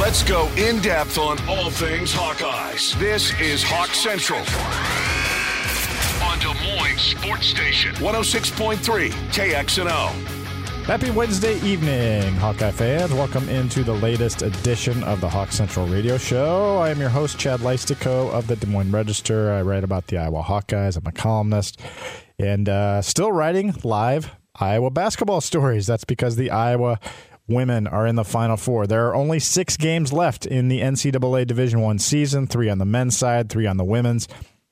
Let's go in depth on all things Hawkeyes. This is Hawk Central on Des Moines Sports Station 106.3 KXNO. Happy Wednesday evening, Hawkeye fans. Welcome into the latest edition of the Hawk Central Radio Show. I am your host, Chad Leistikow of the Des Moines Register. I write about the Iowa Hawkeyes. I'm a columnist and uh, still writing live Iowa basketball stories. That's because the Iowa women are in the Final Four. There are only six games left in the NCAA Division One season: three on the men's side, three on the women's.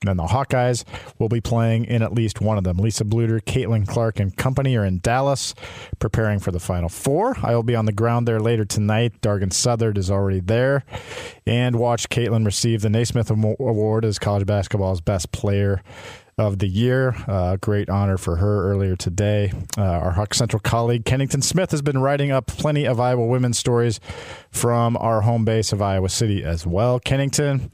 And the Hawkeyes will be playing in at least one of them. Lisa Bluder, Caitlin Clark, and company are in Dallas preparing for the Final Four. I will be on the ground there later tonight. Dargan Southard is already there. And watch Caitlin receive the Naismith Award as college basketball's best player of the year. Uh, great honor for her earlier today. Uh, our Hawk Central colleague Kennington Smith has been writing up plenty of Iowa women's stories from our home base of Iowa City as well. Kennington,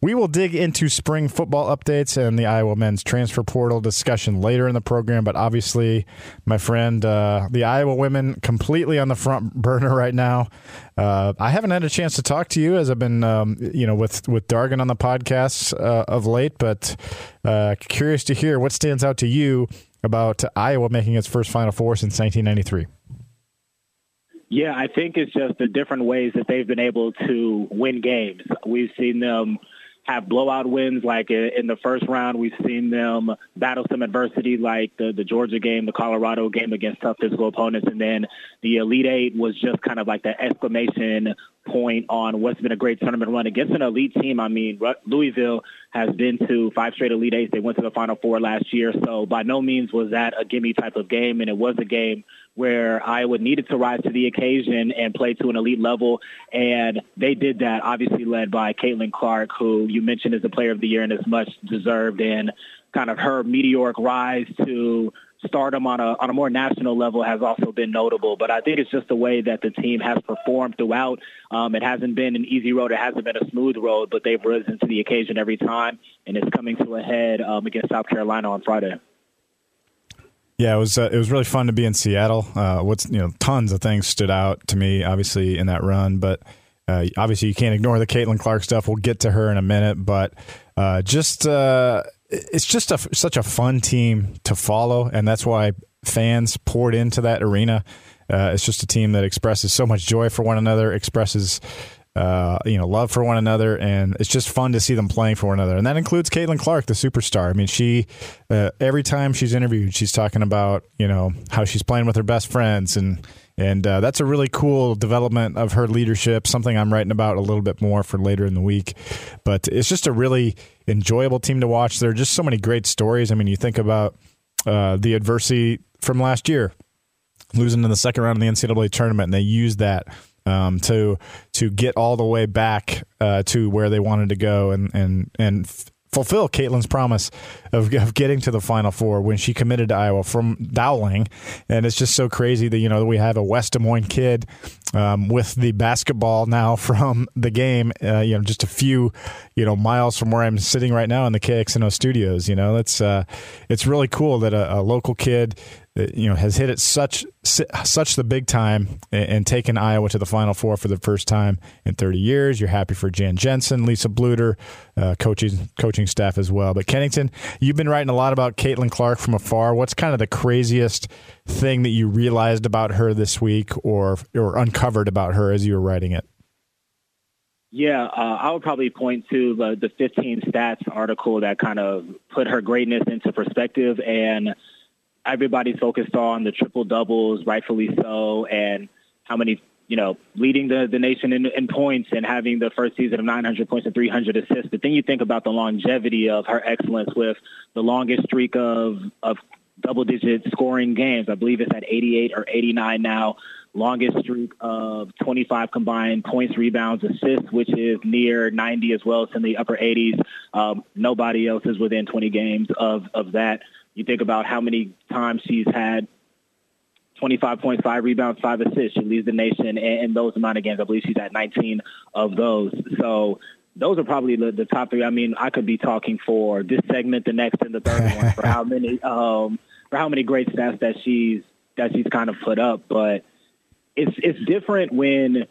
we will dig into spring football updates and the Iowa men's transfer portal discussion later in the program, but obviously, my friend, uh, the Iowa women completely on the front burner right now. Uh, I haven't had a chance to talk to you as I've been, um, you know, with with Dargan on the podcast uh, of late, but uh, curious to hear what stands out to you about Iowa making its first Final Four since 1993. Yeah, I think it's just the different ways that they've been able to win games. We've seen them have blowout wins like in the first round. We've seen them battle some adversity like the, the Georgia game, the Colorado game against tough physical opponents. And then the Elite Eight was just kind of like the exclamation point on what's been a great tournament run against an elite team. I mean, Louisville has been to five straight Elite Eights. They went to the Final Four last year. So by no means was that a gimme type of game. And it was a game where Iowa needed to rise to the occasion and play to an elite level. And they did that, obviously led by Caitlin Clark, who you mentioned is the player of the year and is much deserved. And kind of her meteoric rise to stardom on a on a more national level has also been notable. But I think it's just the way that the team has performed throughout. Um, it hasn't been an easy road. It hasn't been a smooth road, but they've risen to the occasion every time, and it's coming to a head um, against South Carolina on Friday. Yeah, it was uh, it was really fun to be in Seattle. Uh, what's you know, tons of things stood out to me, obviously in that run, but uh, obviously you can't ignore the Caitlin Clark stuff. We'll get to her in a minute, but uh, just uh, it's just a, such a fun team to follow, and that's why fans poured into that arena. Uh, it's just a team that expresses so much joy for one another, expresses uh, you know, love for one another, and it's just fun to see them playing for one another. And that includes Caitlin Clark, the superstar. I mean, she uh, every time she's interviewed, she's talking about you know how she's playing with her best friends, and and uh, that's a really cool development of her leadership. Something I'm writing about a little bit more for later in the week. But it's just a really enjoyable team to watch. There are just so many great stories. I mean, you think about uh, the adversity from last year, losing in the second round of the NCAA tournament, and they used that um, to to get all the way back uh, to where they wanted to go and and and f- fulfill Caitlin's promise of, of getting to the Final Four when she committed to Iowa from Dowling, and it's just so crazy that you know that we have a West Des Moines kid um, with the basketball now from the game, uh, you know, just a few you know miles from where I'm sitting right now in the KXNO studios. You know, that's uh, it's really cool that a, a local kid you know has hit it such such the big time and, taken Iowa to the Final Four for the first time in 30 years. You're happy for Jan Jensen, Lisa Bluder, uh, coaching coaching staff as well. But Kennington, you've been writing a lot about Caitlin Clark from afar. What's kind of the craziest thing that you realized about her this week, or or uncovered about her as you were writing it? Yeah, uh, I would probably point to the, the 15 stats article that kind of put her greatness into perspective and everybody's focused on the triple doubles, rightfully so, and how many, you know, leading the, the nation in, in points and having the first season of 900 points and 300 assists. But then you think about the longevity of her excellence with the longest streak of, of double digit scoring games. I believe it's at 88 or 89 now longest streak of 25 combined points, rebounds, assists, which is near 90 as well. It's in the upper 80s. Um, nobody else is within 20 games of, of that. You think about how many times she's had 25 points, five rebounds, five assists. She leads the nation in, in those amount of games. I believe she's at 19 of those. So those are probably the, the top three. I mean, I could be talking for this segment, the next, and the third one for how many um, for how many great stats that she's that she's kind of put up. But it's it's different when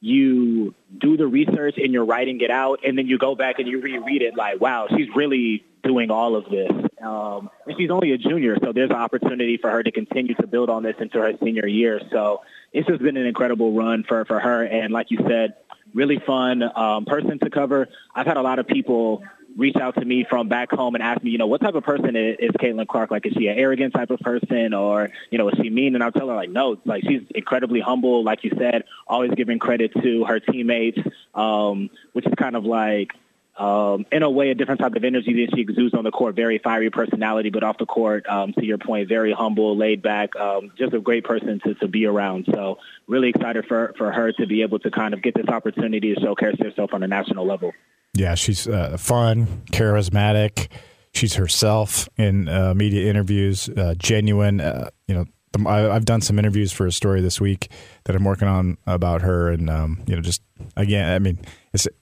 you do the research and you're writing it out, and then you go back and you reread it. Like, wow, she's really doing all of this. Um, and she's only a junior, so there's an opportunity for her to continue to build on this into her senior year. So it's just been an incredible run for for her. And like you said, really fun um, person to cover. I've had a lot of people reach out to me from back home and ask me, you know, what type of person is, is Caitlin Clark? Like, is she an arrogant type of person or, you know, is she mean? And I'll tell her, like, no, like she's incredibly humble. Like you said, always giving credit to her teammates, um, which is kind of like, um, in a way, a different type of energy that she exudes on the court. Very fiery personality, but off the court, um, to your point, very humble, laid back, um, just a great person to, to be around. So really excited for, for her to be able to kind of get this opportunity to showcase herself on a national level. Yeah, she's uh, fun, charismatic. She's herself in uh, media interviews, uh, genuine. Uh, you know, the, I, have done some interviews for a story this week that I'm working on about her, and um, you know, just again, I mean,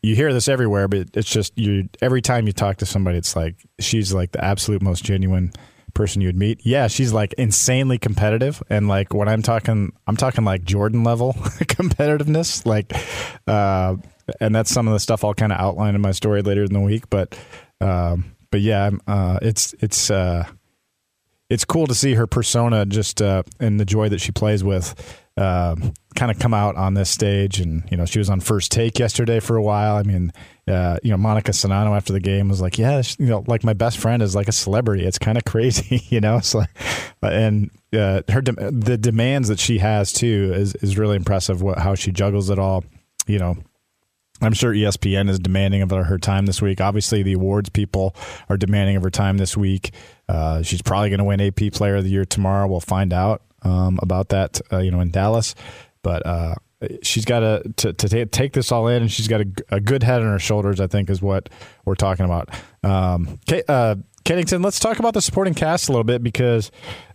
you hear this everywhere, but it's just you. Every time you talk to somebody, it's like she's like the absolute most genuine person you would meet. Yeah, she's like insanely competitive, and like when I'm talking, I'm talking like Jordan level competitiveness, like. Uh, and that's some of the stuff I'll kind of outline in my story later in the week. But um, but yeah, uh, it's it's uh, it's cool to see her persona just uh, and the joy that she plays with um, kind of come out on this stage. And you know, she was on First Take yesterday for a while. I mean, uh, you know, Monika Czinano after the game was like, "Yeah, you know, like my best friend is like a celebrity. It's kind of crazy, you know." So, and uh, her de- the demands that she has too is is really impressive. What how she juggles it all, you know I'm sure ESPN is demanding of her time this week. Obviously, the awards people are demanding of her time this week. Uh, she's probably going to win AP Player of the Year tomorrow. We'll find out um, about that, uh, you know, in Dallas. But uh, she's got to, to take this all in, and she's got a, good head on her shoulders. I think is what we're talking about. Um, okay, uh, Kennington, let's talk about the supporting cast a little bit because,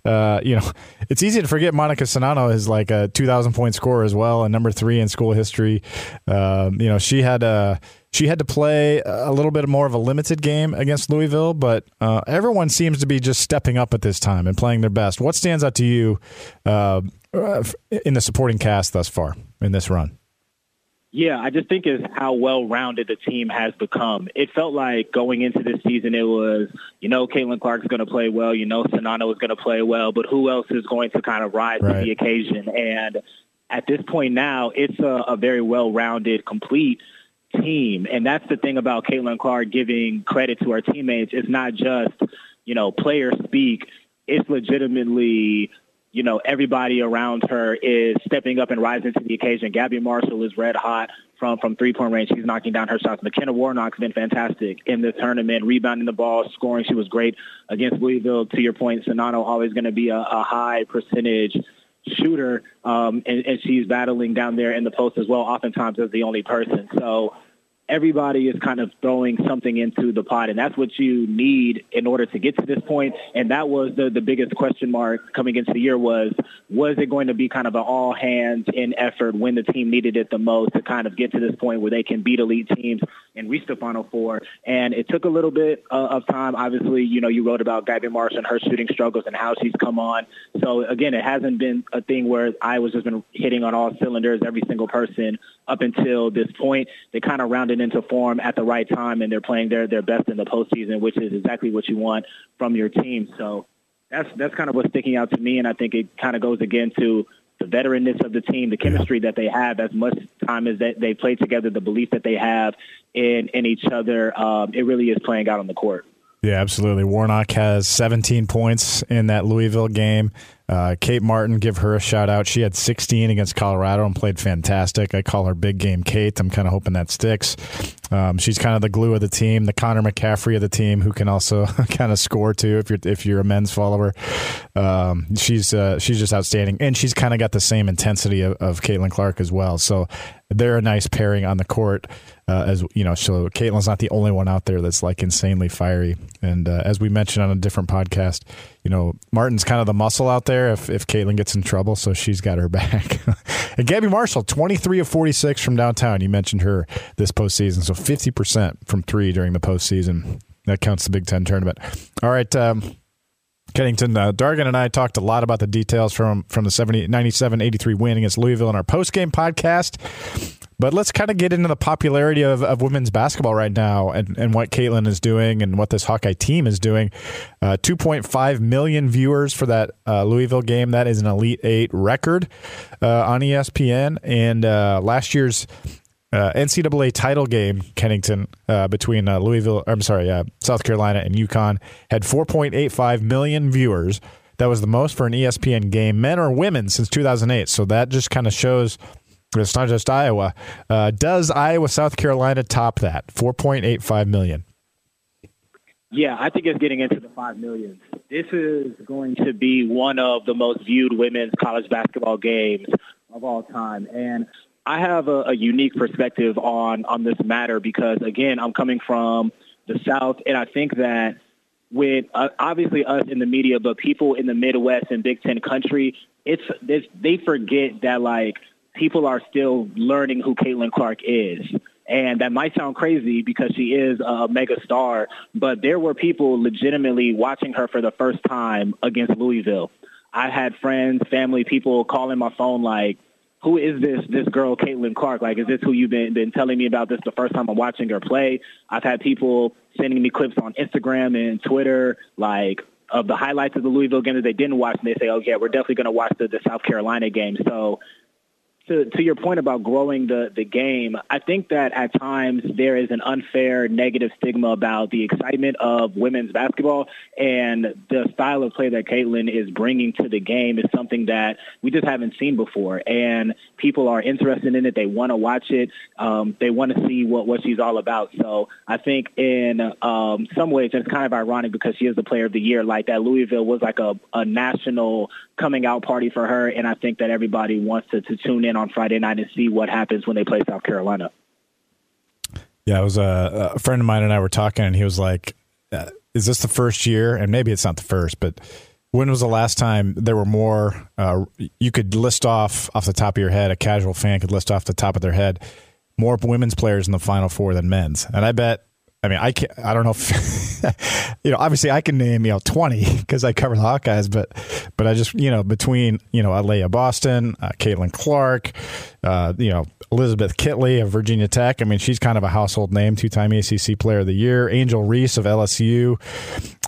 uh, you know, it's easy to forget Monika Czinano is like a 2,000 point scorer as well, and number three in school history. Um, you know, she had a she had to play a little bit more of a limited game against Louisville, but uh, everyone seems to be just stepping up at this time and playing their best. What stands out to you uh, in the supporting cast thus far in this run? Yeah, I just think is how well-rounded the team has become. It felt like going into this season, it was, you know, Caitlin Clark's going to play well, you know, Czinano is going to play well, but who else is going to kind of rise right. to the occasion? And at this point now, it's a, a very well-rounded, complete team. And that's the thing about Caitlin Clark giving credit to her teammates. It's not just, you know, player speak. It's legitimately you know, everybody around her is stepping up and rising to the occasion. Gabby Marshall is red hot from, from three-point range. She's knocking down her shots. McKenna Warnock's been fantastic in this tournament, rebounding the ball, scoring. She was great against Louisville. To your point, Czinano always going to be a, a high percentage shooter, um, and, and she's battling down there in the post as well, oftentimes as the only person. So everybody is kind of throwing something into the pot, and that's what you need in order to get to this point. And that was the the biggest question mark coming into the year was was it going to be kind of an all hands in effort when the team needed it the most to kind of get to this point where they can beat elite teams and reach the Final Four. And it took a little bit uh, of time. Obviously, you know, you wrote about Gabby Marshall and her shooting struggles and how she's come on. So again, it hasn't been a thing where I was just been hitting on all cylinders, every single person up until this point. They kind of rounded into form at the right time, and they're playing their their best in the postseason, which is exactly what you want from your team. So that's that's kind of what's sticking out to me, and I think it kind of goes again to the veteranness of the team, the chemistry that they have, as much time as that they play together, the belief that they have in in each other. Um, it really is playing out on the court. Yeah, absolutely. Warnock has 17 points in that Louisville game. Uh, Kate Martin, give her a shout out. She had 16 against Colorado and played fantastic. I call her Big Game Kate. I'm kind of hoping that sticks. Um, she's kind of the glue of the team, the Connor McCaffery of the team, who can also kind of score too if you're if you're a men's follower. Um, she's uh, she's just outstanding, and she's kind of got the same intensity of, of Caitlin Clark as well. So they're a nice pairing on the court. Uh, as you know, so Caitlin's not the only one out there that's like insanely fiery. And uh, as we mentioned on a different podcast, you know, Martin's kind of the muscle out there if if Caitlin gets in trouble, so she's got her back. and Gabby Marshall, twenty three of forty six from downtown. You mentioned her this postseason, so fifty percent from three during the postseason. That counts the Big Ten tournament. All right. Um, Kennington, uh, Dargan and I talked a lot about the details from from the 70, 97-83 win against Louisville in our post-game podcast. But let's kind of get into the popularity of, of women's basketball right now and, and what Caitlin is doing and what this Hawkeye team is doing. Uh, 2.5 million viewers for that uh, Louisville game. That is an Elite Eight record uh, on ESPN. And uh, last year's uh, NCAA title game, Kennington, uh, between uh, Louisville, I'm sorry, uh, South Carolina and UConn, had 4.85 million viewers. That was the most for an ESPN game, men or women, since 2008. So that just kind of shows it's not just Iowa. Uh, does Iowa, South Carolina top that? 4.85 million. Yeah, I think it's getting into the five millions. This is going to be one of the most viewed women's college basketball games of all time. And I have a, a unique perspective on on this matter because again, I'm coming from the South, and I think that with uh, obviously us in the media, but people in the Midwest and Big Ten country, it's, it's they forget that like people are still learning who Caitlin Clark is. And that might sound crazy because she is a mega star, but there were people legitimately watching her for the first time against Louisville. I had friends, family, people calling my phone like, who is this this girl Caitlin Clark? Like, is this who you've been been telling me about? This the first time I'm watching her play. I've had people sending me clips on Instagram and Twitter, like of the highlights of the Louisville game that they didn't watch, and they say, "Oh yeah, we're definitely going to watch the, the South Carolina game." So to, to your point about growing the, the game, I think that at times there is an unfair negative stigma about the excitement of women's basketball and the style of play that Caitlin is bringing to the game is something that we just haven't seen before. And people are interested in it. They want to watch it. Um, they want to see what, what she's all about. So I think in um, some ways it's kind of ironic because she is the player of the year. Like that Louisville was like a, a national coming out party for her. And I think that everybody wants to, to tune in on Friday night and see what happens when they play South Carolina. Yeah, it was a, a friend of mine and I were talking, and he was like, uh, "Is this the first year?" And maybe it's not the first, but when was the last time there were more? Uh, you could list off off the top of your head. A casual fan could list off the top of their head more women's players in the Final Four than men's, and I bet I mean, I can I don't know if you know. Obviously, I can name you know twenty because I cover the Hawkeyes, but but I just you know between you know Aliyah Boston, uh, Caitlin Clark, uh, you know Elizabeth Kitley of Virginia Tech. I mean, she's kind of a household name, two-time ACC Player of the Year. Angel Reese of LSU,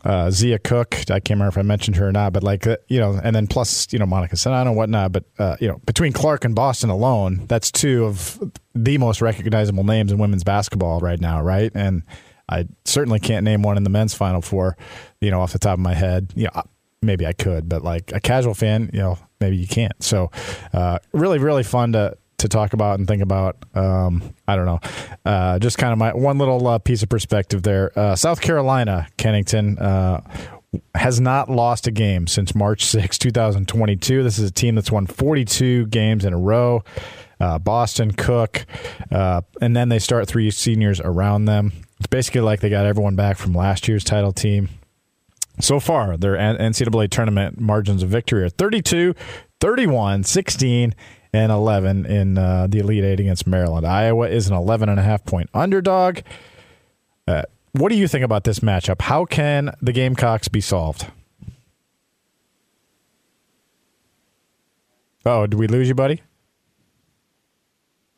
uh, Zia Cooke. I can't remember if I mentioned her or not, but like uh, you know, and then plus you know Monika Czinano and whatnot. But uh, you know, between Clark and Boston alone, that's two of the most recognizable names in women's basketball right now, right? And I certainly can't name one in the men's Final Four, you know, off the top of my head. You know, maybe I could, but like a casual fan, you know, maybe you can't. So, uh, really, really fun to to talk about and think about. Um, I don't know, uh, just kind of my one little uh, piece of perspective there. Uh, South Carolina, Kennington. Uh, has not lost a game since March 6, 2022. This is a team that's won 42 games in a row. Uh, Boston, Cooke, and then they start three seniors around them. It's basically like they got everyone back from last year's title team. So far, their NCAA tournament margins of victory are 32, 31, 16, and 11 in uh, the Elite Eight against Maryland. Iowa is an 11 and a half point underdog. Uh, what do you think about this matchup? How can the Gamecocks be solved? Oh, did we lose you, buddy?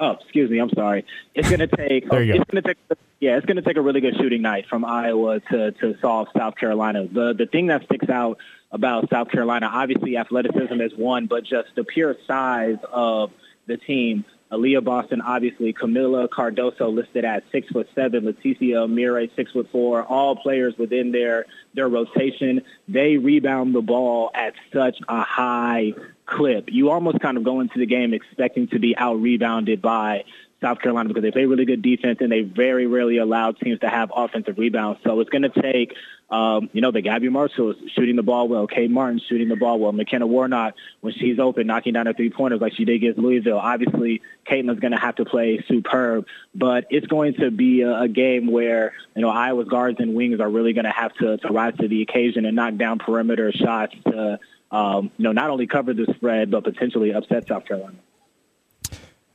Oh, excuse me. I'm sorry. It's going to take. there you it's go. Going to take. Yeah, it's going to take a really good shooting night from Iowa to to solve South Carolina. The the thing that sticks out about South Carolina, obviously athleticism is one, but just the pure size of the team. Aliyah Boston, obviously, Kamilla Cardoso listed at six foot seven, Laeticia Amihere, six foot four, all players within their their rotation. They rebound the ball at such a high clip. You almost kind of go into the game expecting to be out rebounded by South Carolina because they play really good defense and they very rarely allow teams to have offensive rebounds. So it's going to take, um, you know, the Gabby Marshall shooting the ball well, Kate Martin shooting the ball well, McKenna Warnock when she's open knocking down her three pointers like she did against Louisville. Obviously, Caitlin's going to have to play superb, but it's going to be a, a game where you know Iowa's guards and wings are really going to have to to rise to the occasion and knock down perimeter shots to. Um, you know, not only cover the spread, but potentially upset South Carolina.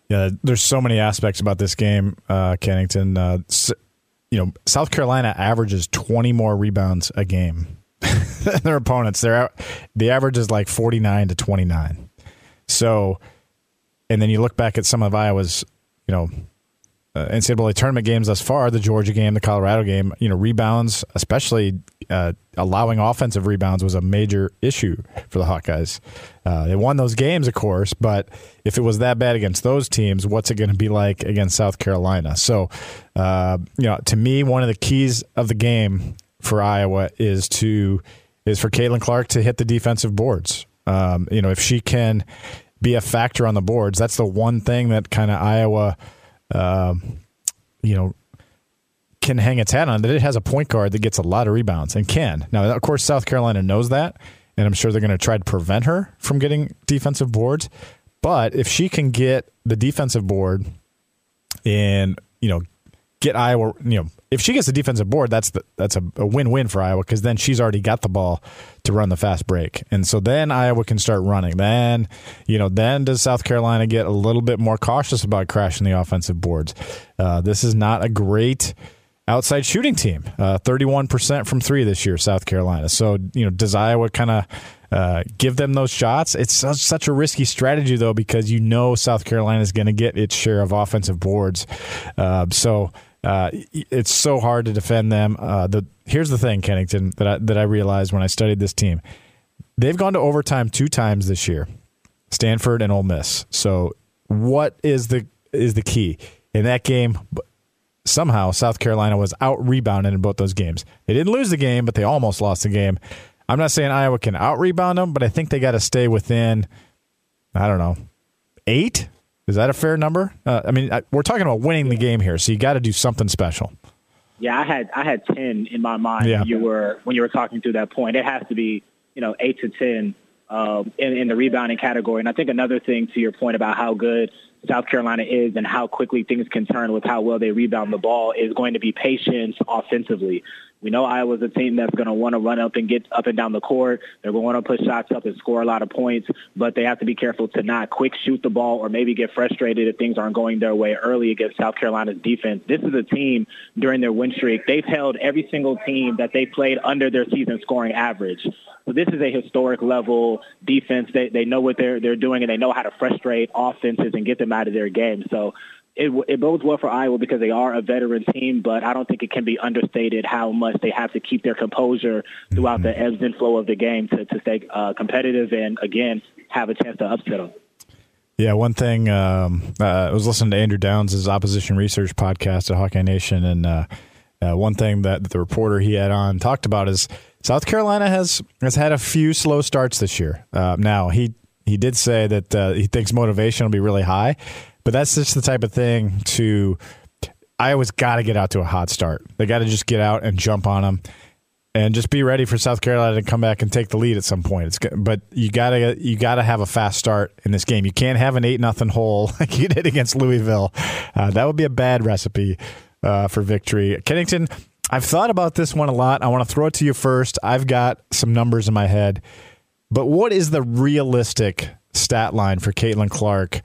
Yeah, there's so many aspects about this game, uh, Kennington. Uh, you know, South Carolina averages 20 more rebounds a game than their opponents. Their the average is like 49 to 29. So, and then you look back at some of Iowa's, you know, uh, NCAA tournament games thus far, the Georgia game, the Colorado game, you know, rebounds, especially uh, allowing offensive rebounds, was a major issue for the Hawkeyes. Uh, they won those games, of course, but if it was that bad against those teams, what's it going to be like against South Carolina? So, uh, you know, to me, one of the keys of the game for Iowa is to is for Caitlin Clark to hit the defensive boards. Um, you know, if she can be a factor on the boards, that's the one thing that kind of Iowa um, you know, can hang its hat on that it has a point guard that gets a lot of rebounds and can. Now, of course, South Carolina knows that, and I'm sure they're going to try to prevent her from getting defensive boards. But if she can get the defensive board and you know get Iowa, you know, if she gets the defensive board, that's the, that's a, a win-win for Iowa because then she's already got the ball to run the fast break, and so then Iowa can start running. Then, you know, then does South Carolina get a little bit more cautious about crashing the offensive boards? Uh, this is not a great outside shooting team. Uh, thirty-one percent from three this year, South Carolina. So you know, does Iowa kind of uh, give them those shots? It's such, such, a risky strategy though because you know South Carolina is going to get its share of offensive boards. Uh, so uh, it's so hard to defend them. Uh, the here's the thing, Kennington, that I, that I realized when I studied this team, they've gone to overtime two times this year, Stanford and Ole Miss. So what is the is the key in that game? Somehow South Carolina was out rebounded in both those games. They didn't lose the game, but they almost lost the game. I'm not saying Iowa can out rebound them, but I think they got to stay within. I don't know, eight is that a fair number? Uh, I mean, we're talking about winning the game here, so you got to do something special. Yeah, I had I had ten in my mind. Yeah. When you were when you were talking through that point. It has to be you know eight to ten um, in, in the rebounding category. And I think another thing to your point about how good South Carolina is and how quickly things can turn with how well they rebound the ball is going to be patience offensively. We know Iowa's a team that's going to want to run up and get up and down the court. They're going to put shots up and score a lot of points, but they have to be careful to not quick shoot the ball or maybe get frustrated if things aren't going their way early against South Carolina's defense. This is a team during their win streak. They've held every single team that they played under their season scoring average. So this is a historic level defense. They they know what they're they're doing and they know how to frustrate offenses and get them out of their game. So it, it bodes well for Iowa because they are a veteran team, but I don't think it can be understated how much they have to keep their composure throughout the ebbs and flow of the game to, to stay uh, competitive and, again, have a chance to upset them. Yeah, one thing um, uh, I was listening to Andrew Downs' opposition research podcast at Hawkeye Nation, and uh, uh, one thing that the reporter he had on talked about is South Carolina has has had a few slow starts this year. Uh, now he he did say that uh, he thinks motivation will be really high. But that's just the type of thing to. Iowa's got to get out to a hot start. They got to just get out and jump on them, and just be ready for South Carolina to come back and take the lead at some point. It's but you gotta you gotta have a fast start in this game. You can't have an eight nothing hole like you did against Louisville. Uh, that would be a bad recipe uh, for victory. Kennington, I've thought about this one a lot. I want to throw it to you first. I've got some numbers in my head, but what is the realistic stat line for Caitlin Clark?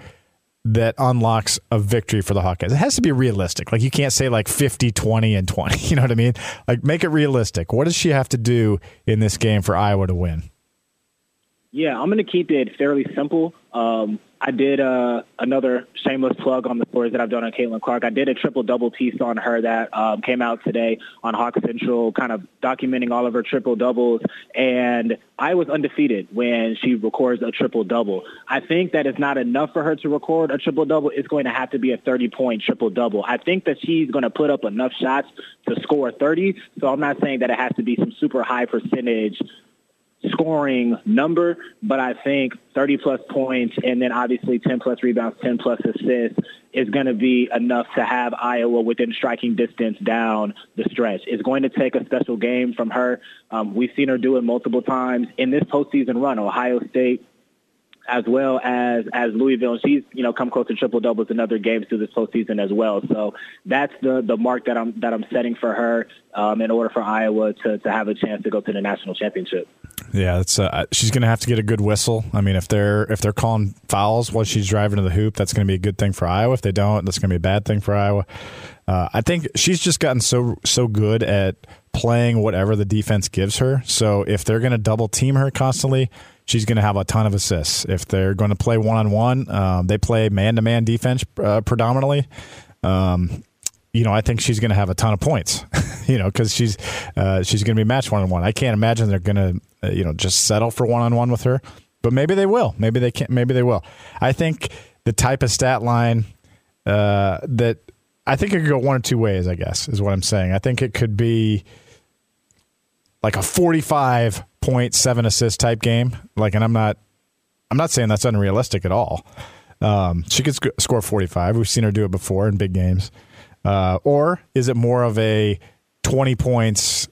That unlocks a victory for the Hawkeyes. It has to be realistic. Like you can't say like 50, 20, and 20. You know what I mean? Like make it realistic. What does she have to do in this game for Iowa to win? Yeah, I'm going to keep it fairly simple. Um, I did uh, another shameless plug on the stories that I've done on Caitlin Clark. I did a triple double piece on her that um, came out today on Hawk Central, kind of documenting all of her triple doubles. And I was undefeated when she records a triple double. I think that it's not enough for her to record a triple double. It's going to have to be a 30 point triple double. I think that she's going to put up enough shots to score 30. So I'm not saying that it has to be some super high percentage scoring number, but I think 30 plus points and then obviously 10 plus rebounds, 10 plus assists is going to be enough to have Iowa within striking distance down the stretch. It's going to take a special game from her. Um, we've seen her do it multiple times in this postseason run. Ohio State, as well as as Louisville. And she's you know come close to triple doubles in other games through this postseason as well. So that's the the mark that I'm that I'm setting for her um, in order for Iowa to to have a chance to go to the national championship. Yeah, that's uh, she's going to have to get a good whistle. I mean, if they're if they're calling fouls while she's driving to the hoop, that's going to be a good thing for Iowa. If they don't, that's going to be a bad thing for Iowa. Uh, I think she's just gotten so so good at playing whatever the defense gives her. So if they're going to double team her constantly, she's going to have a ton of assists. If they're going to play one on one, they play man to man defense uh, predominantly. Um, you know, I think she's going to have a ton of points. you know, because she's uh, she's going to be matched one on one. I can't imagine they're going to uh, you know just settle for one on one with her, but maybe they will. Maybe they can't. Maybe they will. I think the type of stat line uh, that I think it could go one or two ways. I guess is what I'm saying. I think it could be like a 45 point seven assist type game. Like, and I'm not, I'm not saying that's unrealistic at all. Um, she could sc- score 45. We've seen her do it before in big games. Uh, or is it more of a 20 points,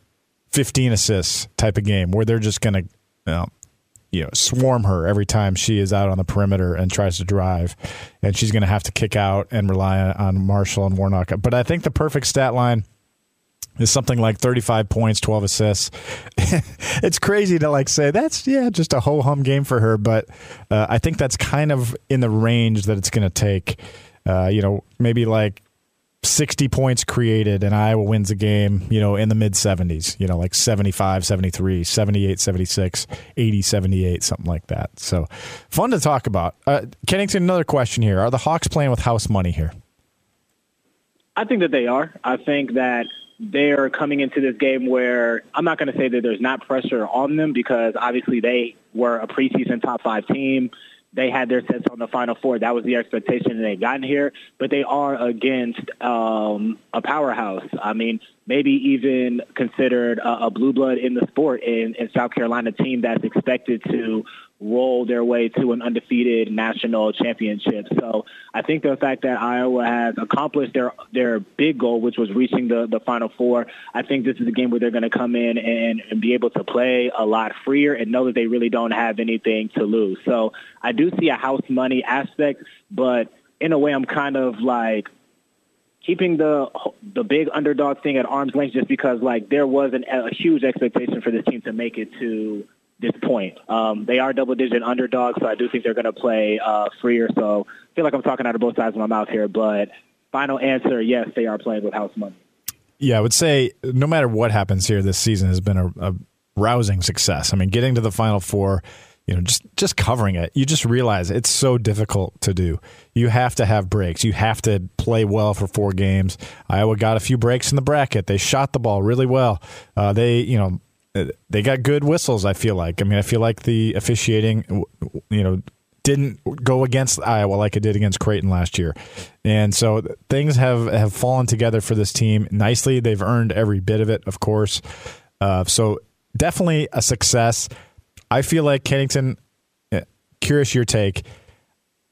15 assists type of game where they're just going to, you know, you know, swarm her every time she is out on the perimeter and tries to drive, and she's going to have to kick out and rely on Marshall and Warnock. But I think the perfect stat line is something like 35 points, 12 assists. it's crazy to like say that's yeah, just a ho hum game for her, but uh, I think that's kind of in the range that it's going to take. Uh, you know, maybe like 60 points created and Iowa wins a game, you know, in the mid 70s, you know, like 75, 73, 78, 76, 80, 78, something like that. So fun to talk about. Uh, Kennington, another question here. Are the Hawks playing with house money here? I think that they are. I think that they're coming into this game where I'm not going to say that there's not pressure on them because obviously they were a preseason top five team they had their sets on the Final Four. That was the expectation, and they gotten here. But they are against um, a powerhouse. I mean, maybe even considered a, a blue blood in the sport in, in South Carolina team that's expected to roll their way to an undefeated national championship. So I think the fact that Iowa has accomplished their their big goal, which was reaching the, the Final Four, I think this is a game where they're going to come in and, and be able to play a lot freer and know that they really don't have anything to lose. So I do see a house money aspect, but in a way I'm kind of like keeping the the big underdog thing at arm's length just because like there was an, a huge expectation for this team to make it to this point. Um, they are double digit underdogs, so I do think they're going to play uh, freer. So I feel like I'm talking out of both sides of my mouth here, but final answer, yes, they are playing with house money. Yeah, I would say no matter what happens here this season has been a, a rousing success. I mean, getting to the final four, you know, just just covering it, you just realize it's so difficult to do. You have to have breaks. You have to play well for four games. Iowa got a few breaks in the bracket. They shot the ball really well. Uh, they, you know, they got good whistles. I feel like. I mean, I feel like the officiating, you know, didn't go against Iowa like it did against Creighton last year, and so things have have fallen together for this team nicely. They've earned every bit of it, of course. Uh, so definitely a success. I feel like Kennington. Eh, curious your take.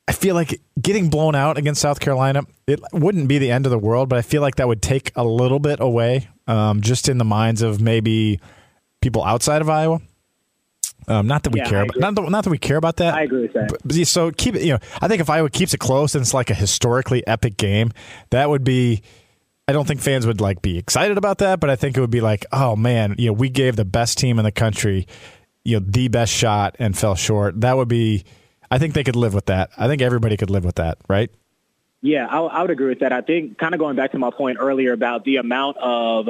I feel like getting blown out against South Carolina, it wouldn't be the end of the world, but I feel like that would take a little bit away, um, just in the minds of maybe people outside of Iowa. Um, not that we Yeah, care about not, that, not that we care about that. I agree with that. But so keep it. You know, I think if Iowa keeps it close and it's like a historically epic game, that would be. I don't think fans would like be excited about that, but I think it would be like, oh man, you know, we gave the best team in the country, you know, the best shot and fell short. That would be. I think they could live with that. I think everybody could live with that, right? Yeah, I, I would agree with that. I think kind of going back to my point earlier about the amount of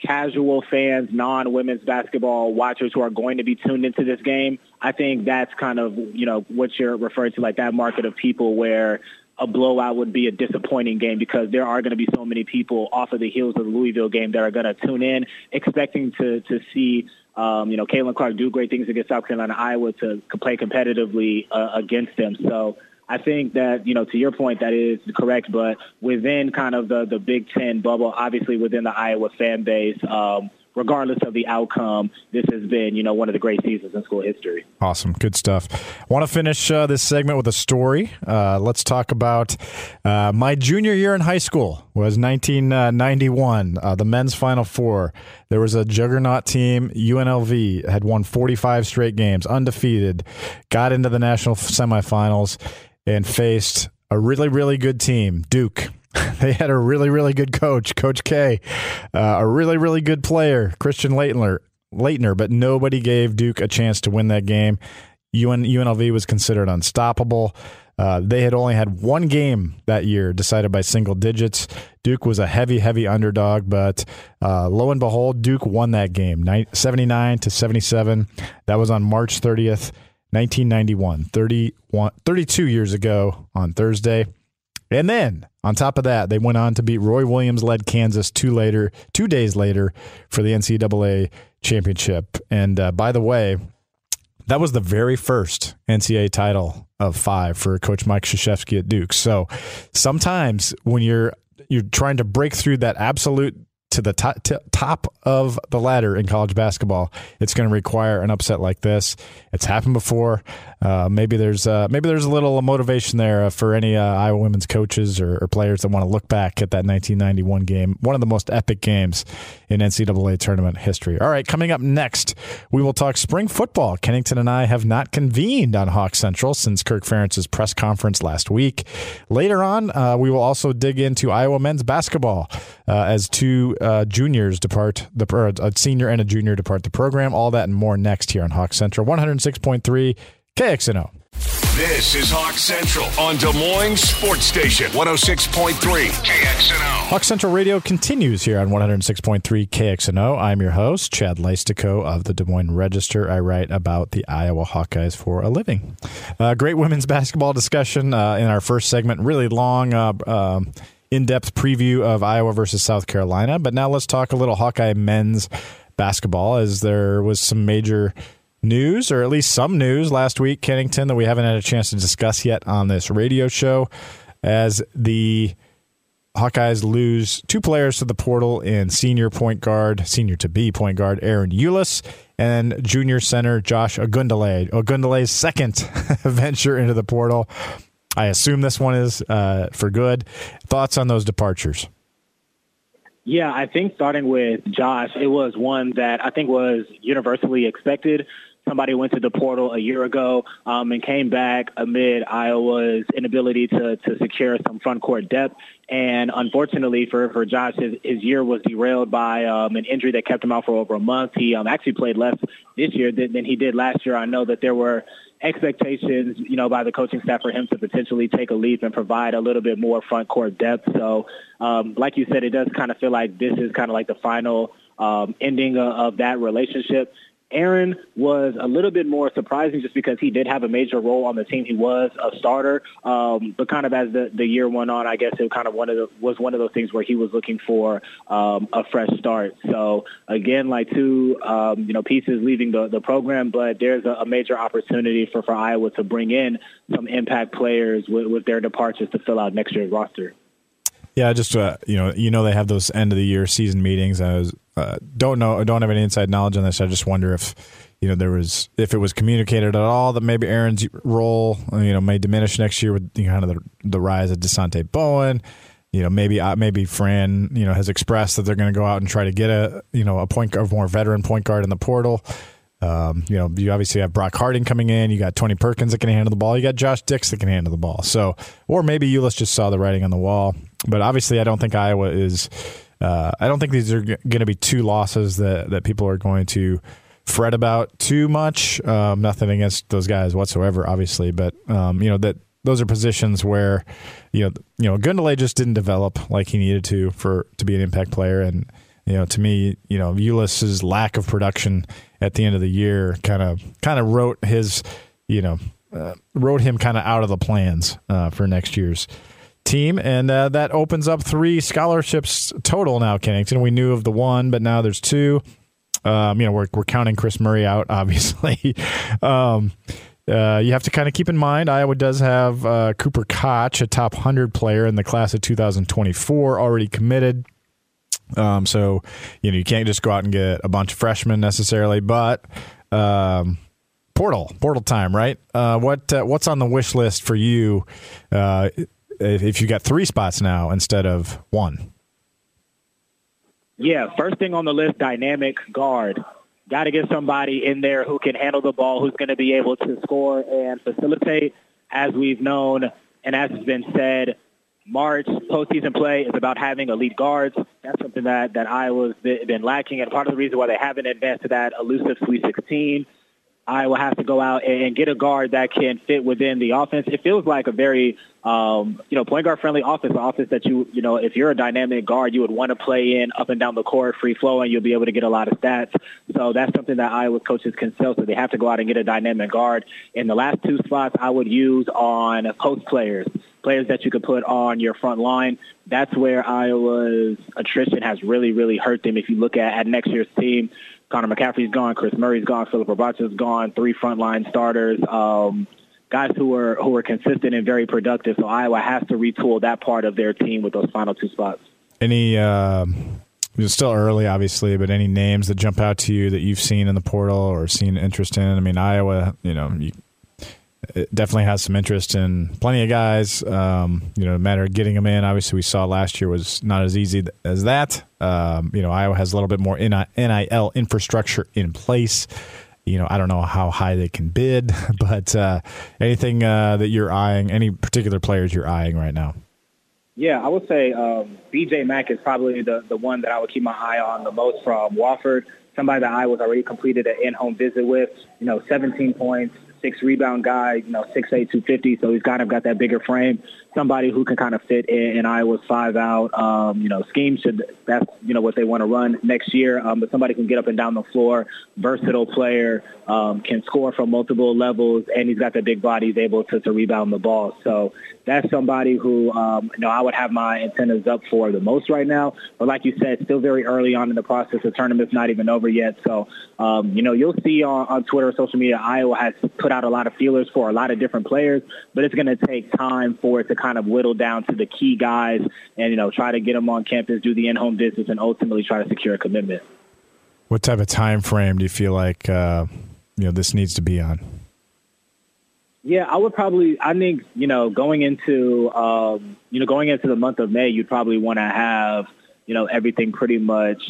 casual fans, non-women's basketball watchers who are going to be tuned into this game, I think that's kind of, you know, what you're referring to, like that market of people where a blowout would be a disappointing game because there are going to be so many people off of the heels of the Louisville game that are going to tune in expecting to to see um, you know Caitlin Clark do great things against South Carolina, Iowa to, play competitively uh, against them. So I think that, you know, to your point, that is correct. But within kind of the, the Big Ten bubble, obviously within the Iowa fan base, um, regardless of the outcome, this has been, you know, one of the great seasons in school history. Awesome. Good stuff. I want to finish uh, this segment with a story. Uh, let's talk about uh, my junior year in high school was 1991, uh, the men's Final Four. There was a juggernaut team. UNLV had won 45 straight games, undefeated, got into the national semifinals and faced a really, really good team, Duke. they had a really, really good coach, Coach K, uh, a really, really good player, Christian Laettner, Laettner, but nobody gave Duke a chance to win that game. UN, UNLV was considered unstoppable. Uh, they had only had one game that year decided by single digits. Duke was a heavy, heavy underdog, but uh, lo and behold, Duke won that game, 79 to 77. That was on March 30th. 1991, 31, 32 years ago on Thursday. And then on top of that, they went on to beat Roy Williams led Kansas two later, two days later for the NCAA championship. And uh, by the way, that was the very first NCAA title of five for Coach Mike Krzyzewski at Duke. So sometimes when you're you're trying to break through that absolute to the top, top of the ladder in college basketball, it's going to require an upset like this. It's happened before. Uh, maybe there's uh, maybe there's a little motivation there for any uh, Iowa women's coaches or, or, players that want to look back at that 1991 game, one of the most epic games in NCAA tournament history. All right, coming up next, we will talk spring football. Kennington and I have not convened on Hawk Central since Kirk Ferentz's press conference last week. Later on, uh, we will also dig into Iowa men's basketball uh, as two uh, juniors depart the or a senior and a junior depart the program. All that and more next here on Hawk Central 106.3 KXNO. This is Hawk Central on Des Moines Sports Station 106.3 KXNO. Hawk Central Radio continues here on 106.3 KXNO. I'm your host, Chad Leistikow of the Des Moines Register. I write about the Iowa Hawkeyes for a living. Uh, great women's basketball discussion uh, in our first segment. Really long. Uh, um, in-depth preview of Iowa versus South Carolina, but now let's talk a little Hawkeye men's basketball as there was some major news, or at least some news last week, Kennington, that we haven't had a chance to discuss yet on this radio show, as the Hawkeyes lose two players to the portal in senior point guard, senior to be point guard Ahron Ulis, and junior center Josh Ogundele. Ogundele's second venture into the portal. I assume this one is uh, for good. Thoughts on those departures? Yeah, I think starting with Josh, it was one that I think was universally expected. Somebody went to the portal a year ago um, and came back amid Iowa's inability to, to secure some front court depth. And unfortunately for, for Josh, his, his year was derailed by um, an injury that kept him out for over a month. He um, actually played less this year than, than he did last year. I know that there were expectations, you know, by the coaching staff for him to potentially take a leap and provide a little bit more front court depth. So, um, like you said, it does kind of feel like this is kind of like the final um, ending of, of that relationship. Ahron was a little bit more surprising just because he did have a major role on the team. He was a starter, um, but kind of as the, the year went on, I guess it kind of one of the, was one of those things where he was looking for um, a fresh start. So again, like two um, you know pieces leaving the, the program, but there's a, a major opportunity for, for Iowa to bring in some impact players with, with their departures to fill out next year's roster. Yeah, just uh, you know, you know they have those end of the year season meetings. I was, uh, don't know, don't have any inside knowledge on this. I just wonder if you know there was if it was communicated at all that maybe Ahron's role you know may diminish next year with you know, kind of the, the rise of Dasonte Bowen. You know, maybe uh, maybe Fran you know has expressed that they're going to go out and try to get a you know a point guard, more veteran point guard in the portal. Um, you know, you obviously have Brock Harding coming in. You got Tony Perkins that can handle the ball. You got Josh Dix that can handle the ball. So, or maybe Ulis just saw the writing on the wall. But obviously, I don't think Iowa is. Uh, I don't think these are g- going to be two losses that that people are going to fret about too much. Um, nothing against those guys whatsoever, obviously, but um, you know that those are positions where you know you know Gundele just didn't develop like he needed to for to be an impact player and you know, to me, you know, Ulis's lack of production at the end of the year kind of kind of wrote his, you know, uh, wrote him kind of out of the plans uh, for next year's team, and uh, that opens up three scholarships total now. Kennington, we knew of the one, but now there's two. Um, you know, we're we're counting Kris Murray out, obviously. um, uh, you have to kind of keep in mind Iowa does have uh, Cooper Koch, a top 100 player in the class of 2024, already committed. Um, so, you know, you can't just go out and get a bunch of freshmen necessarily, but um, portal, portal time, right? Uh, what uh, What's on the wish list for you uh, if you got three spots now instead of one? Yeah, first thing on the list, dynamic guard. Got to get somebody in there who can handle the ball, who's going to be able to score and facilitate. As we've known, and as has been said, March postseason play is about having elite guards. That's something that, that Iowa's been lacking, and part of the reason why they haven't advanced to that elusive Sweet 16 Iowa has to go out and get a guard that can fit within the offense. It feels like a very, um, you know, point guard friendly offense, an offense that you, you know, if you're a dynamic guard, you would want to play in up and down the court, free flowing. You'll be able to get a lot of stats. So that's something that Iowa coaches can sell. So they have to go out and get a dynamic guard. In the last two spots, I would use on post players players that you could put on your front line. That's where Iowa's attrition has really, really hurt them. If you look at, at next year's team, Connor McCaffery's gone, Kris Murray's gone, Filip Rebraca's gone, three frontline starters, um, guys who are who are consistent and very productive. So Iowa has to retool that part of their team with those final two spots. Any, uh, it's still early, obviously, but any names that jump out to you that you've seen in the portal or seen interest in? I mean, Iowa, you know, you, it definitely has some interest in plenty of guys. Um, you know, matter of getting them in. Obviously, we saw last year was not as easy as that. Um, you know, Iowa has a little bit more NIL infrastructure in place. You know, I don't know how high they can bid, but uh, anything uh, that you're eyeing, any particular players you're eyeing right now? Yeah, I would say um, BJ Mack is probably the, the one that I would keep my eye on the most from Wofford. Somebody that I was already completed an in-home visit with. You know, 17 points, six rebound guy, you know, six eight, two fifty. So he's kind of got that bigger frame. Somebody who can kind of fit in, in Iowa's five out, um, you know, scheme. Should that's you know what they want to run next year. Um, but somebody can get up and down the floor, versatile player, um, can score from multiple levels, and he's got the big body. He's able to, to rebound the ball. So that's somebody who um, you know I would have my antennas up for the most right now. But like you said, still very early on in the process. The tournament's not even over yet. So um, you know you'll see on, on Twitter social media, Iowa has put out a lot of feelers for a lot of different players, but it's going to take time for it to kind of whittle down to the key guys and you know try to get them on campus, do the in-home visits, and ultimately try to secure a commitment. What type of time frame do you feel like uh, you know this needs to be on? Yeah, I would probably. I think you know going into um, you know going into the month of May, you'd probably want to have you know everything pretty much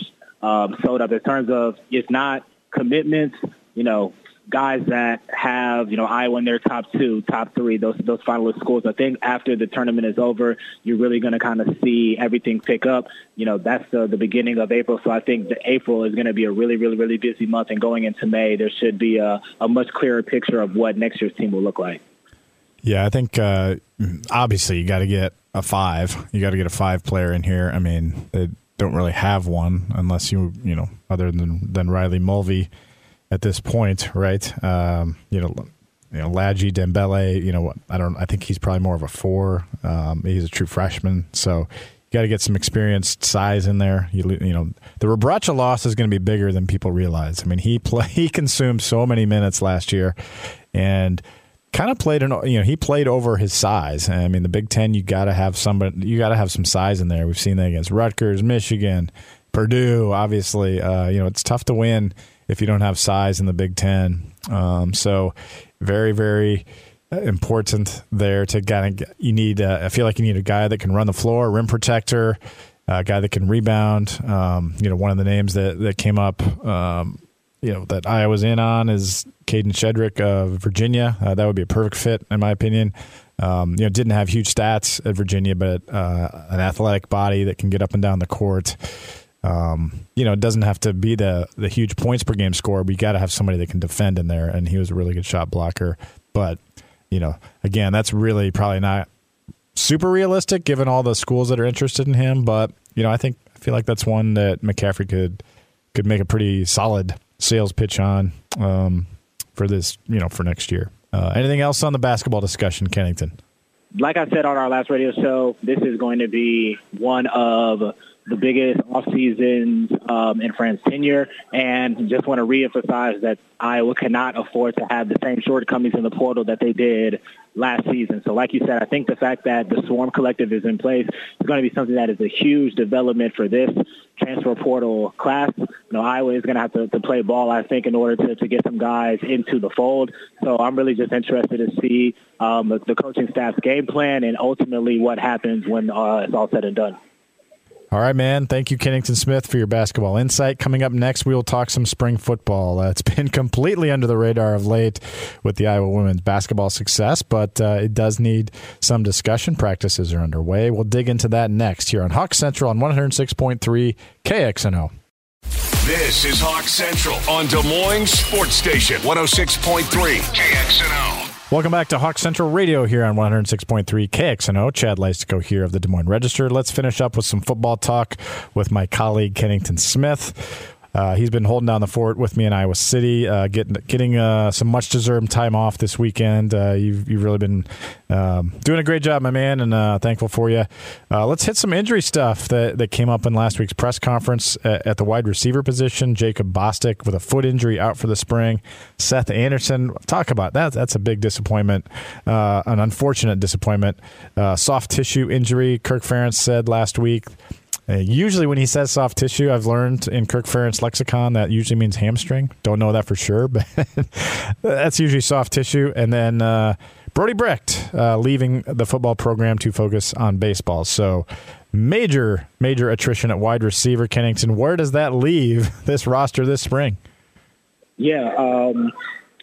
um, sold up in terms of it's not commitments. You know, guys that have, you know, Iowa in their top two, top three, those those finalist schools. I think after the tournament is over, you're really going to kind of see everything pick up. You know, that's the, the beginning of April. So I think the April is going to be a really, really, really busy month. And going into May, there should be a, a much clearer picture of what next year's team will look like. Yeah, I think uh, obviously you got to get a five. You got to get a five player in here. I mean, they don't really have one unless you, you know, other than, than Riley Mulvey at this point, right? Um, you know, you know, Dembele. You know, I don't. I think he's probably more of a four. Um, he's a true freshman, so you got to get some experienced size in there. You, you know, the Rebraca loss is going to be bigger than people realize. I mean, he play he consumed so many minutes last year, and kind of played an you know he played over his size. I mean, the Big Ten you got to have somebody you got to have some size in there. We've seen that against Rutgers, Michigan, Purdue. Obviously, uh, you know it's tough to win if you don't have size in the Big Ten. Um, so very, very important there to kind of you need. Uh, I feel like you need a guy that can run the floor, rim protector, a guy that can rebound. Um, you know, one of the names that that came up. Um, you know that I was in on is Kadin Shedrick of Virginia. Uh, that would be a perfect fit in my opinion. Um, you know, didn't have huge stats at Virginia, but uh, an athletic body that can get up and down the court. Um, you know, it doesn't have to be the the huge points per game score, you got to have somebody that can defend in there. And he was a really good shot blocker. But you know, again, that's really probably not super realistic given all the schools that are interested in him. But you know, I think I feel like that's one that McCaffery could could make a pretty solid sales pitch on um, for this, you know, for next year. Uh, anything else on the basketball discussion, Kennington? Like I said on our last radio show, this is going to be one of the biggest off seasons um, in Fran's tenure, and just want to reemphasize that Iowa cannot afford to have the same shortcomings in the portal that they did last season. So, like you said, I think the fact that the Swarm Collective is in place is going to be something that is a huge development for this transfer portal class. You know, Iowa is going to have to, to play ball, I think, in order to, to get some guys into the fold. So I'm really just interested to see um, the, the coaching staff's game plan and ultimately what happens when uh, it's all said and done. All right, man. Thank you, Kennington Smith, for your basketball insight. Coming up next, we will talk some spring football. Uh, it's been completely under the radar of late with the Iowa women's basketball success, but uh, it does need some discussion. Practices are underway. We'll dig into that next here on Hawk Central on 106.3 KXNO. This is Hawk Central on Des Moines Sports Station 106.3 KXNO. Welcome back to Hawk Central Radio here on 106.3 KXNO. Chad Leistikow here of the Des Moines Register. Let's finish up with some football talk with my colleague Kennington Smith. Uh, he's been holding down the fort with me in Iowa City, uh, getting getting uh, some much deserved time off this weekend. Uh, you've you've really been um, doing a great job, my man, and uh, thankful for you. Uh, let's hit some injury stuff that, that came up in last week's press conference at, at, the wide receiver position. Jacob Bostick with a foot injury out for the spring. Seth Anderson, talk about that. That's a big disappointment, an unfortunate disappointment. soft tissue injury. Kirk Ferentz said last week uh, usually, when he says soft tissue, I've learned in Kirk Ferentz lexicon that usually means hamstring. Don't know that for sure, but that's usually soft tissue. And then uh, Brody Brecht uh, leaving the football program to focus on baseball. So major, major attrition at wide receiver. Kennington, where does that leave this roster this spring? Yeah, um,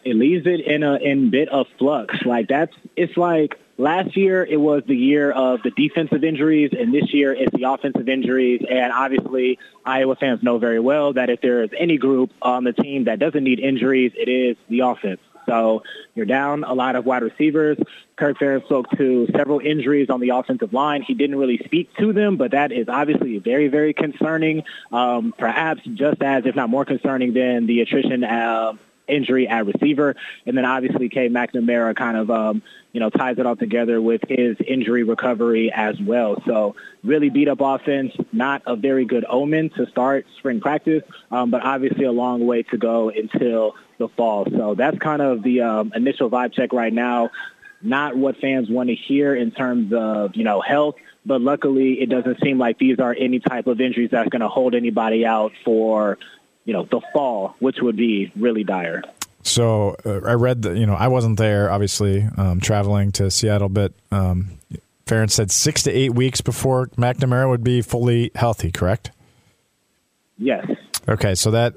it leaves it in a in bit of flux. Like that's it's like Last year, it was the year of the defensive injuries, and this year it's the offensive injuries. And obviously, Iowa fans know very well that if there is any group on the team that doesn't need injuries, it is the offense. So you're down a lot of wide receivers. Kirk Ferentz spoke to several injuries on the offensive line. He didn't really speak to them, but that is obviously very, very concerning. Um, perhaps just as, if not more concerning than the attrition uh, injury at receiver. And then obviously Cade McNamara kind of, um, you know, ties it all together with his injury recovery as well. So really beat up offense, not a very good omen to start spring practice, um, but obviously a long way to go until the fall. So that's kind of the um, initial vibe check right now. Not what fans want to hear in terms of, you know, health, but luckily it doesn't seem like these are any type of injuries that's going to hold anybody out for you know, the fall, which would be really dire. So uh, I read that, you know, I wasn't there, obviously, um, traveling to Seattle, but um, Ferentz said six to eight weeks before McNamara would be fully healthy, correct? Yes. Okay, so that,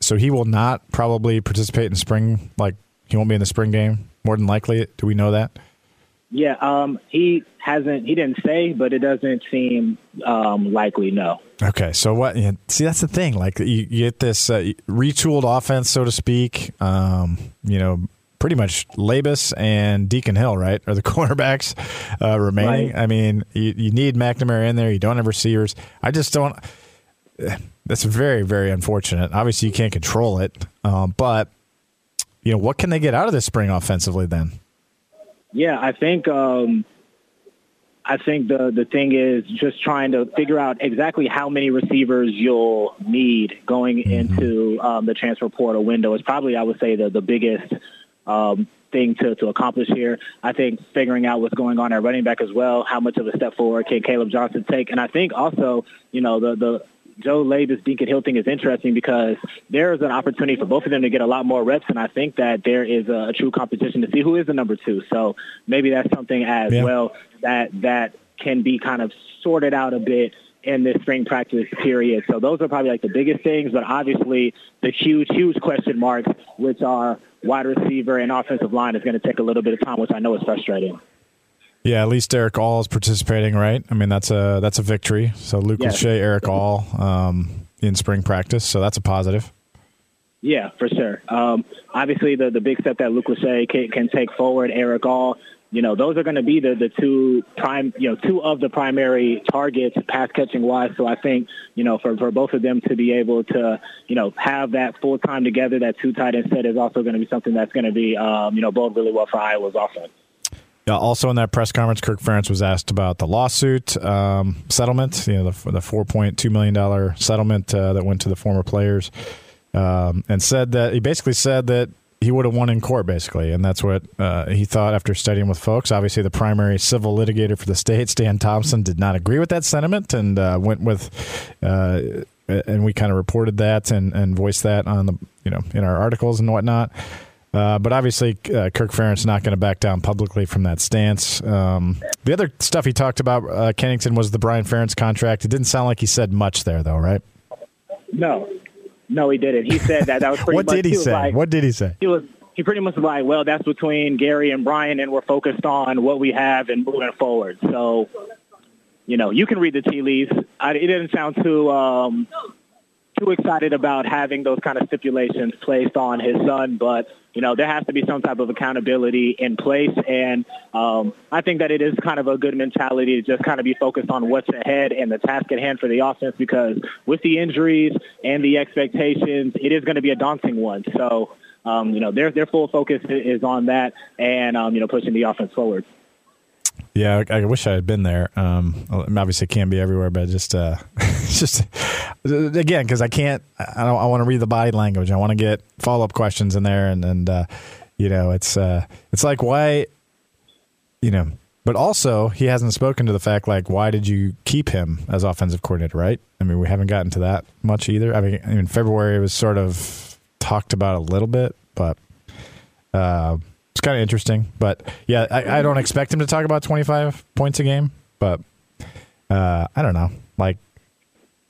so he will not probably participate in spring, like he won't be in the spring game, more than likely. Do we know that? Yeah, um, he hasn't. He didn't say, but it doesn't seem um, likely. No. Okay, so what? See, that's the thing. Like you, get this uh, retooled offense, so to speak. Um, you know, pretty much Labas and Deacon Hill, right, are the cornerbacks uh, remaining. Right. I mean, you, you need McNamara in there. You don't have receivers. I just don't. That's very, very unfortunate. Obviously, you can't control it, um, but you know what can they get out of this spring offensively then? Yeah, I think um, I think the the thing is just trying to figure out exactly how many receivers you'll need going mm-hmm. into um, the transfer portal window is probably I would say the the biggest um, thing to, to accomplish here. I think figuring out what's going on at running back as well, how much of a step forward can Caleb Johnson take, and I think also you know the the Joe Labas Deacon Hill thing is interesting because there is an opportunity for both of them to get a lot more reps, and I think that there is a, a true competition to see who is the number two. So maybe that's something as yeah. well that that can be kind of sorted out a bit in this spring practice period. So those are probably like the biggest things, but obviously the huge, huge question marks, which are wide receiver and offensive line, is going to take a little bit of time, which I know is frustrating. Yeah, at least Erik All is participating, right? I mean, that's a that's a victory. So Luke yes. Lachey, Erik All um, in spring practice, so that's a positive. Yeah, for sure. Um, obviously, the the big step that Luke Lachey can, can take forward, Erik All you know, those are going to be the, the two prime, you know, two of the primary targets pass catching wise. So I think, you know, for, for both of them to be able to, you know, have that full time together, that two tight end set is also going to be something that's going to be, um, you know, bode really well for Iowa's offense. Also in that press conference, Kirk Ferentz was asked about the lawsuit um, settlement, you know, the, the $4.2 million settlement uh, that went to the former players, um, and said that he basically said that he would have won in court, basically. And that's what uh, he thought after studying with folks. Obviously, the primary civil litigator for the state, Stan Thompson, did not agree with that sentiment and uh, went with, uh, and we kind of reported that and, and voiced that on the, you know, in our articles and whatnot. Uh, but obviously, uh, Kirk Ferentz not going to back down publicly from that stance. Um, the other stuff he talked about, uh, Kennington, was the Brian Ferentz contract. It didn't sound like he said much there, though, right? No, no, he didn't. He said that that was pretty what much. did he, he say? Like, what did he say? He was. He pretty much was like, well, that's between Gary and Brian, and we're focused on what we have and moving forward. So, you know, you can read the tea leaves. I, it didn't sound too um, too excited about having those kind of stipulations placed on his son, but you know there has to be some type of accountability in place, and um, I think that it is kind of a good mentality to just kind of be focused on what's ahead and the task at hand for the offense, because with the injuries and the expectations, it is going to be a daunting one. So. Um, you know, their their full focus is on that, and um, you know, pushing the offense forward. Yeah, I, I wish I had been there. Um, obviously, it can't be everywhere, but just, uh, just again, because I can't. I don't. I want to read the body language. I want to get follow up questions in there, and and uh, you know, it's uh, it's like why, you know, but also he hasn't spoken to the fact like why did you keep him as offensive coordinator, right? I mean, we haven't gotten to that much either. I mean, in February it was sort of talked about a little bit, but. Uh, it's kind of interesting. But yeah, I, I, don't expect him to talk about 25 points a game, but uh, I don't know. Like,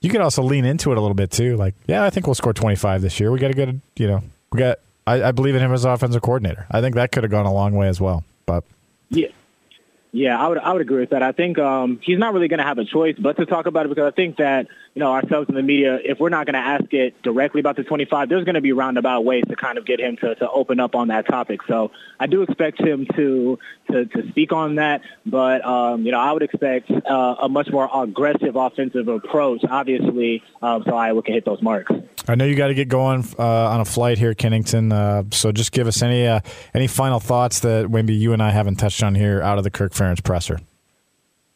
you could also lean into it a little bit too. Like, yeah, I think we'll score 25 this year. We got a good, you know, we got, I, I believe in him as offensive coordinator. I think that could have gone a long way as well. But yeah, yeah, I would I would agree with that. I think um, he's not really going to have a choice but to talk about it because I think that you know ourselves in the media, if we're not going to ask it directly about the 25, there's going to be roundabout ways to kind of get him to, to open up on that topic. So I do expect him to to, to speak on that, but um, you know I would expect uh, a much more aggressive offensive approach, obviously, um, so Iowa can hit those marks. I know you got to get going uh, on a flight here, Kennington. Uh, so just give us any uh, any final thoughts that maybe you and I haven't touched on here out of the Kirk Ferentz presser.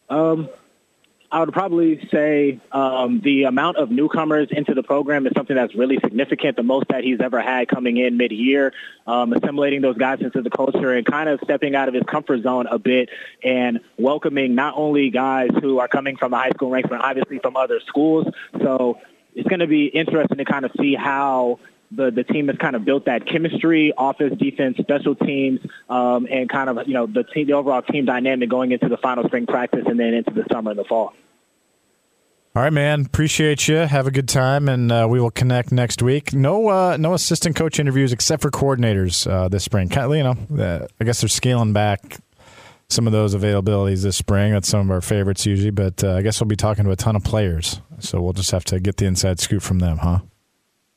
Um, I would probably say um, the amount of newcomers into the program is something that's really significant, the most that he's ever had coming in mid-year, um, assimilating those guys into the culture and kind of stepping out of his comfort zone a bit and welcoming not only guys who are coming from the high school ranks, but obviously from other schools. So it's going to be interesting to kind of see how the the team has kind of built that chemistry, offense, defense, special teams, um, and kind of you know the team, the overall team dynamic going into the final spring practice and then into the summer and the fall. All right, man. Appreciate you. Have a good time, and uh, we will connect next week. No, uh, no assistant coach interviews except for coordinators uh, this spring. Kind of, you know, uh, I guess they're scaling back some of those availabilities this spring. That's some of our favorites usually, but uh, I guess we'll be talking to a ton of players, so we'll just have to get the inside scoop from them, huh?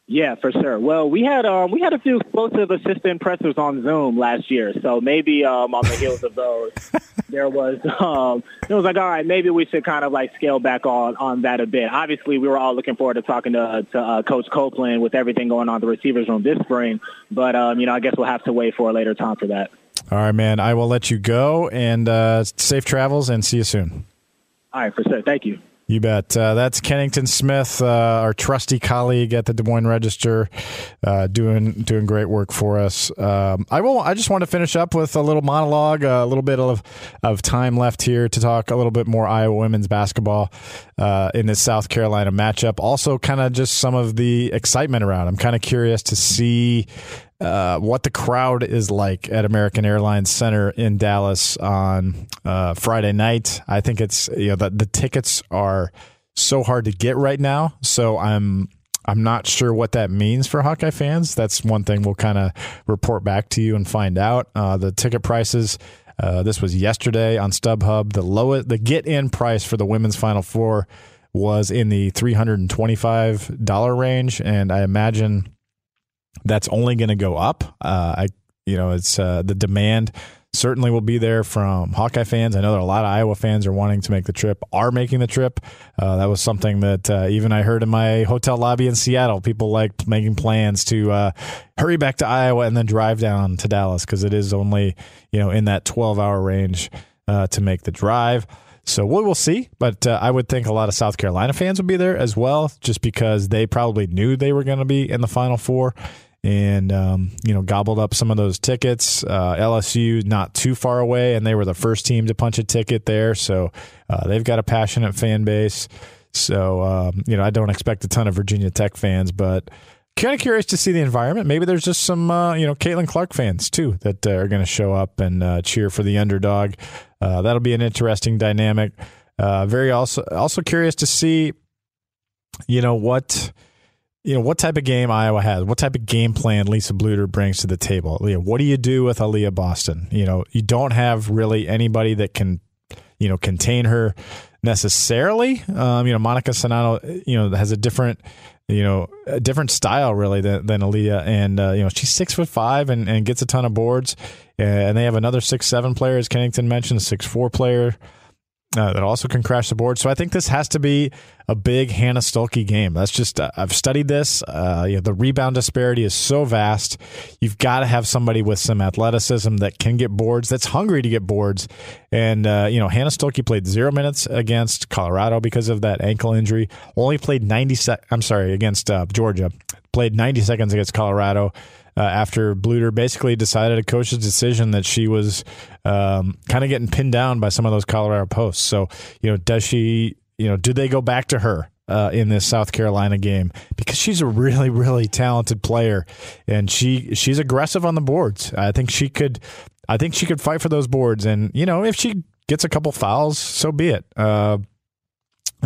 Yeah, for sure. Well, we had um, we had a few explosive assistant pressers on Zoom last year, so maybe um, on the heels of those, there was um, it was like, all right, maybe we should kind of like scale back on on that a bit. Obviously, we were all looking forward to talking to, to uh, Coach Copeland with everything going on the receivers room this spring, but um, you know, I guess we'll have to wait for a later time for that. All right, man. I will let you go and uh, safe travels and see you soon. All right, for sure. Thank you. You bet. Uh, that's Kennington Smith, uh, our trusty colleague at the Des Moines Register, uh, doing doing great work for us. Um, I will. I just want to finish up with a little monologue, a little bit of of time left here to talk a little bit more Iowa women's basketball uh, in this South Carolina matchup. Also, kind of just some of the excitement around. I'm kind of curious to see uh, what the crowd is like at American Airlines Center in Dallas on uh, Friday night. I think it's you know the, the tickets are so hard to get right now, so I'm I'm not sure what that means for Hawkeye fans. That's one thing we'll kind of report back to you and find out. Uh, the ticket prices. Uh, this was yesterday on StubHub. The lowest, the get-in price for the women's Final Four was in the three hundred and twenty-five dollar range, and I imagine that's only going to go up. Uh, I, you know, it's uh, the demand certainly will be there from Hawkeye fans. I know that a lot of Iowa fans are wanting to make the trip, are making the trip. Uh, that was something that uh, even I heard in my hotel lobby in Seattle. People liked making plans to uh, hurry back to Iowa and then drive down to Dallas because it is only you know in that 12 hour range uh, to make the drive. So we will see, but uh, I would think a lot of South Carolina fans would be there as well, just because they probably knew they were going to be in the Final Four and um, you know gobbled up some of those tickets. Uh, LSU not too far away, and they were the first team to punch a ticket there, so uh, they've got a passionate fan base. So um, you know I don't expect a ton of Virginia Tech fans, but kind of curious to see the environment. Maybe there's just some uh, you know Caitlin Clark fans too that uh, are going to show up and uh, cheer for the underdog. Uh, that'll be an interesting dynamic. very also also curious to see you know what you know what type of game Iowa has, what type of game plan Lisa Bluder brings to the table. Leah, what do you do with Aliyah Boston? You know, you don't have really anybody that can, you know, contain her necessarily. Um, you know, Monika Czinano, you know, has a different, you know, a different style really than, than Aliyah, and uh, you know, she's six foot five and, and gets a ton of boards. And they have another six seven player, as Kennington mentioned, six four player uh, that also can crash the board. So I think this has to be a big Hannah Stuelke game. That's just uh, I've studied this. Uh, you know, the rebound disparity is so vast. You've got to have somebody with some athleticism that can get boards, that's hungry to get boards. And uh, you know, Hannah Stuelke played zero minutes against Colorado because of that ankle injury. Only played ninety. Se- I'm sorry, against uh, Georgia. Played ninety seconds against Colorado uh, after Bluder basically decided a coach's decision that she was um, kind of getting pinned down by some of those Colorado posts. So, you know, does she, you know, do they go back to her? Uh, in this South Carolina game because she's a really really talented player and she she's aggressive on the boards. I think she could I think she could fight for those boards and you know if she gets a couple fouls so be it. Uh,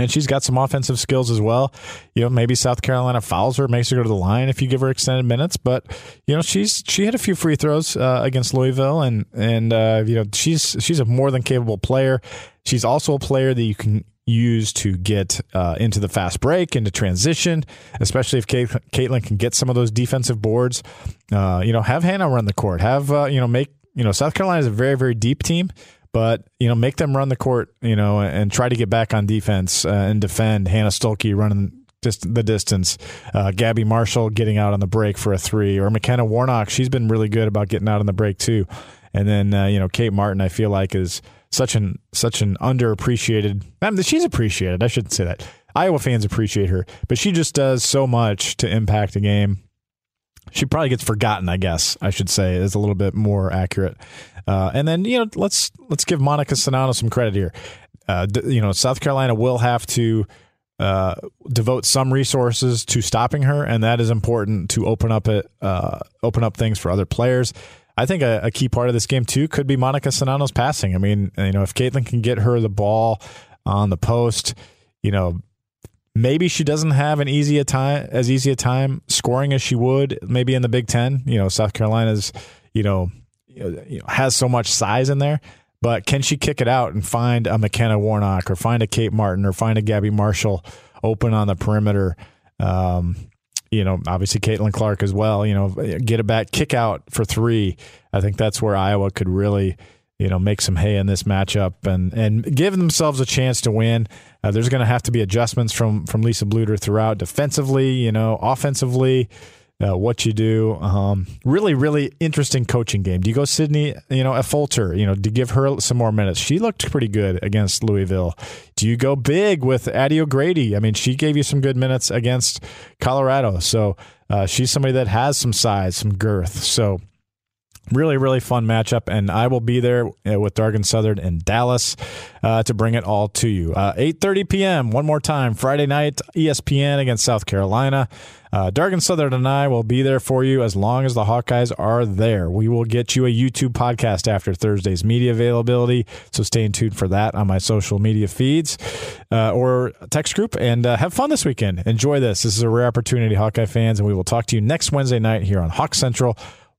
and she's got some offensive skills as well. You know, maybe South Carolina fouls her, makes her go to the line if you give her extended minutes. But you know, she's she had a few free throws uh, against Louisville, and and uh, you know she's she's a more than capable player. She's also a player that you can use to get uh, into the fast break, into transition, especially if Kate, Caitlin can get some of those defensive boards. Uh, you know, have Hannah run the court. Have uh, you know make you know South Carolina is a very very deep team but you know make them run the court you know and try to get back on defense uh, and defend. Hannah Stuelke running just the distance. Uh, gabby marshall getting out on the break for a three or mckenna warnock she's been really good about getting out on the break too. And then uh, you know kate martin i feel like is such an such an underappreciated I mean, she's appreciated i shouldn't say that. Iowa fans appreciate her but she just does so much to impact a game. She probably gets forgotten, I guess I should say, is a little bit more accurate. Uh, and then you know, let's let's give Monika Czinano some credit here. Uh, you know, South Carolina will have to uh, devote some resources to stopping her, and that is important to open up it, uh, open up things for other players. I think a, a, key part of this game too could be Monika Czinano's passing. I mean, you know, if Caitlin can get her the ball on the post, you know, maybe she doesn't have an easy time as easy a time scoring as she would maybe in the Big Ten. You know, South Carolina's you know, you know has so much size in there. But can she kick it out and find a McKenna Warnock or find a Kate Martin or find a Gabby Marshall open on the perimeter? Um, you know, obviously Caitlin Clark as well. You know, get it back, kick out for three. I think that's where Iowa could really, you know, make some hay in this matchup and and give themselves a chance to win. Uh, there's going to have to be adjustments from from Lisa Bluder throughout defensively, you know, offensively. Uh, what you do, um, really, really interesting coaching game. Do you go Sydney, you know, Affolter, you know, to give her some more minutes? She looked pretty good against Louisville. Do you go big with Addie O'Grady? I mean, she gave you some good minutes against Colorado, so uh, she's somebody that has some size, some girth. So really really fun matchup and i will be there uh, with dargan southard in dallas uh, to bring it all to you. Uh, 8.30 p.m one more time friday night espn against south carolina. Uh, dargan southard and i will be there for you as long as the hawkeyes are there. We will get you a youtube podcast after thursday's media availability so stay tuned for that on my social media feeds uh, or text group and uh, have fun this weekend. Enjoy this. This is a rare opportunity hawkeye fans and we will talk to you next wednesday night here on hawk central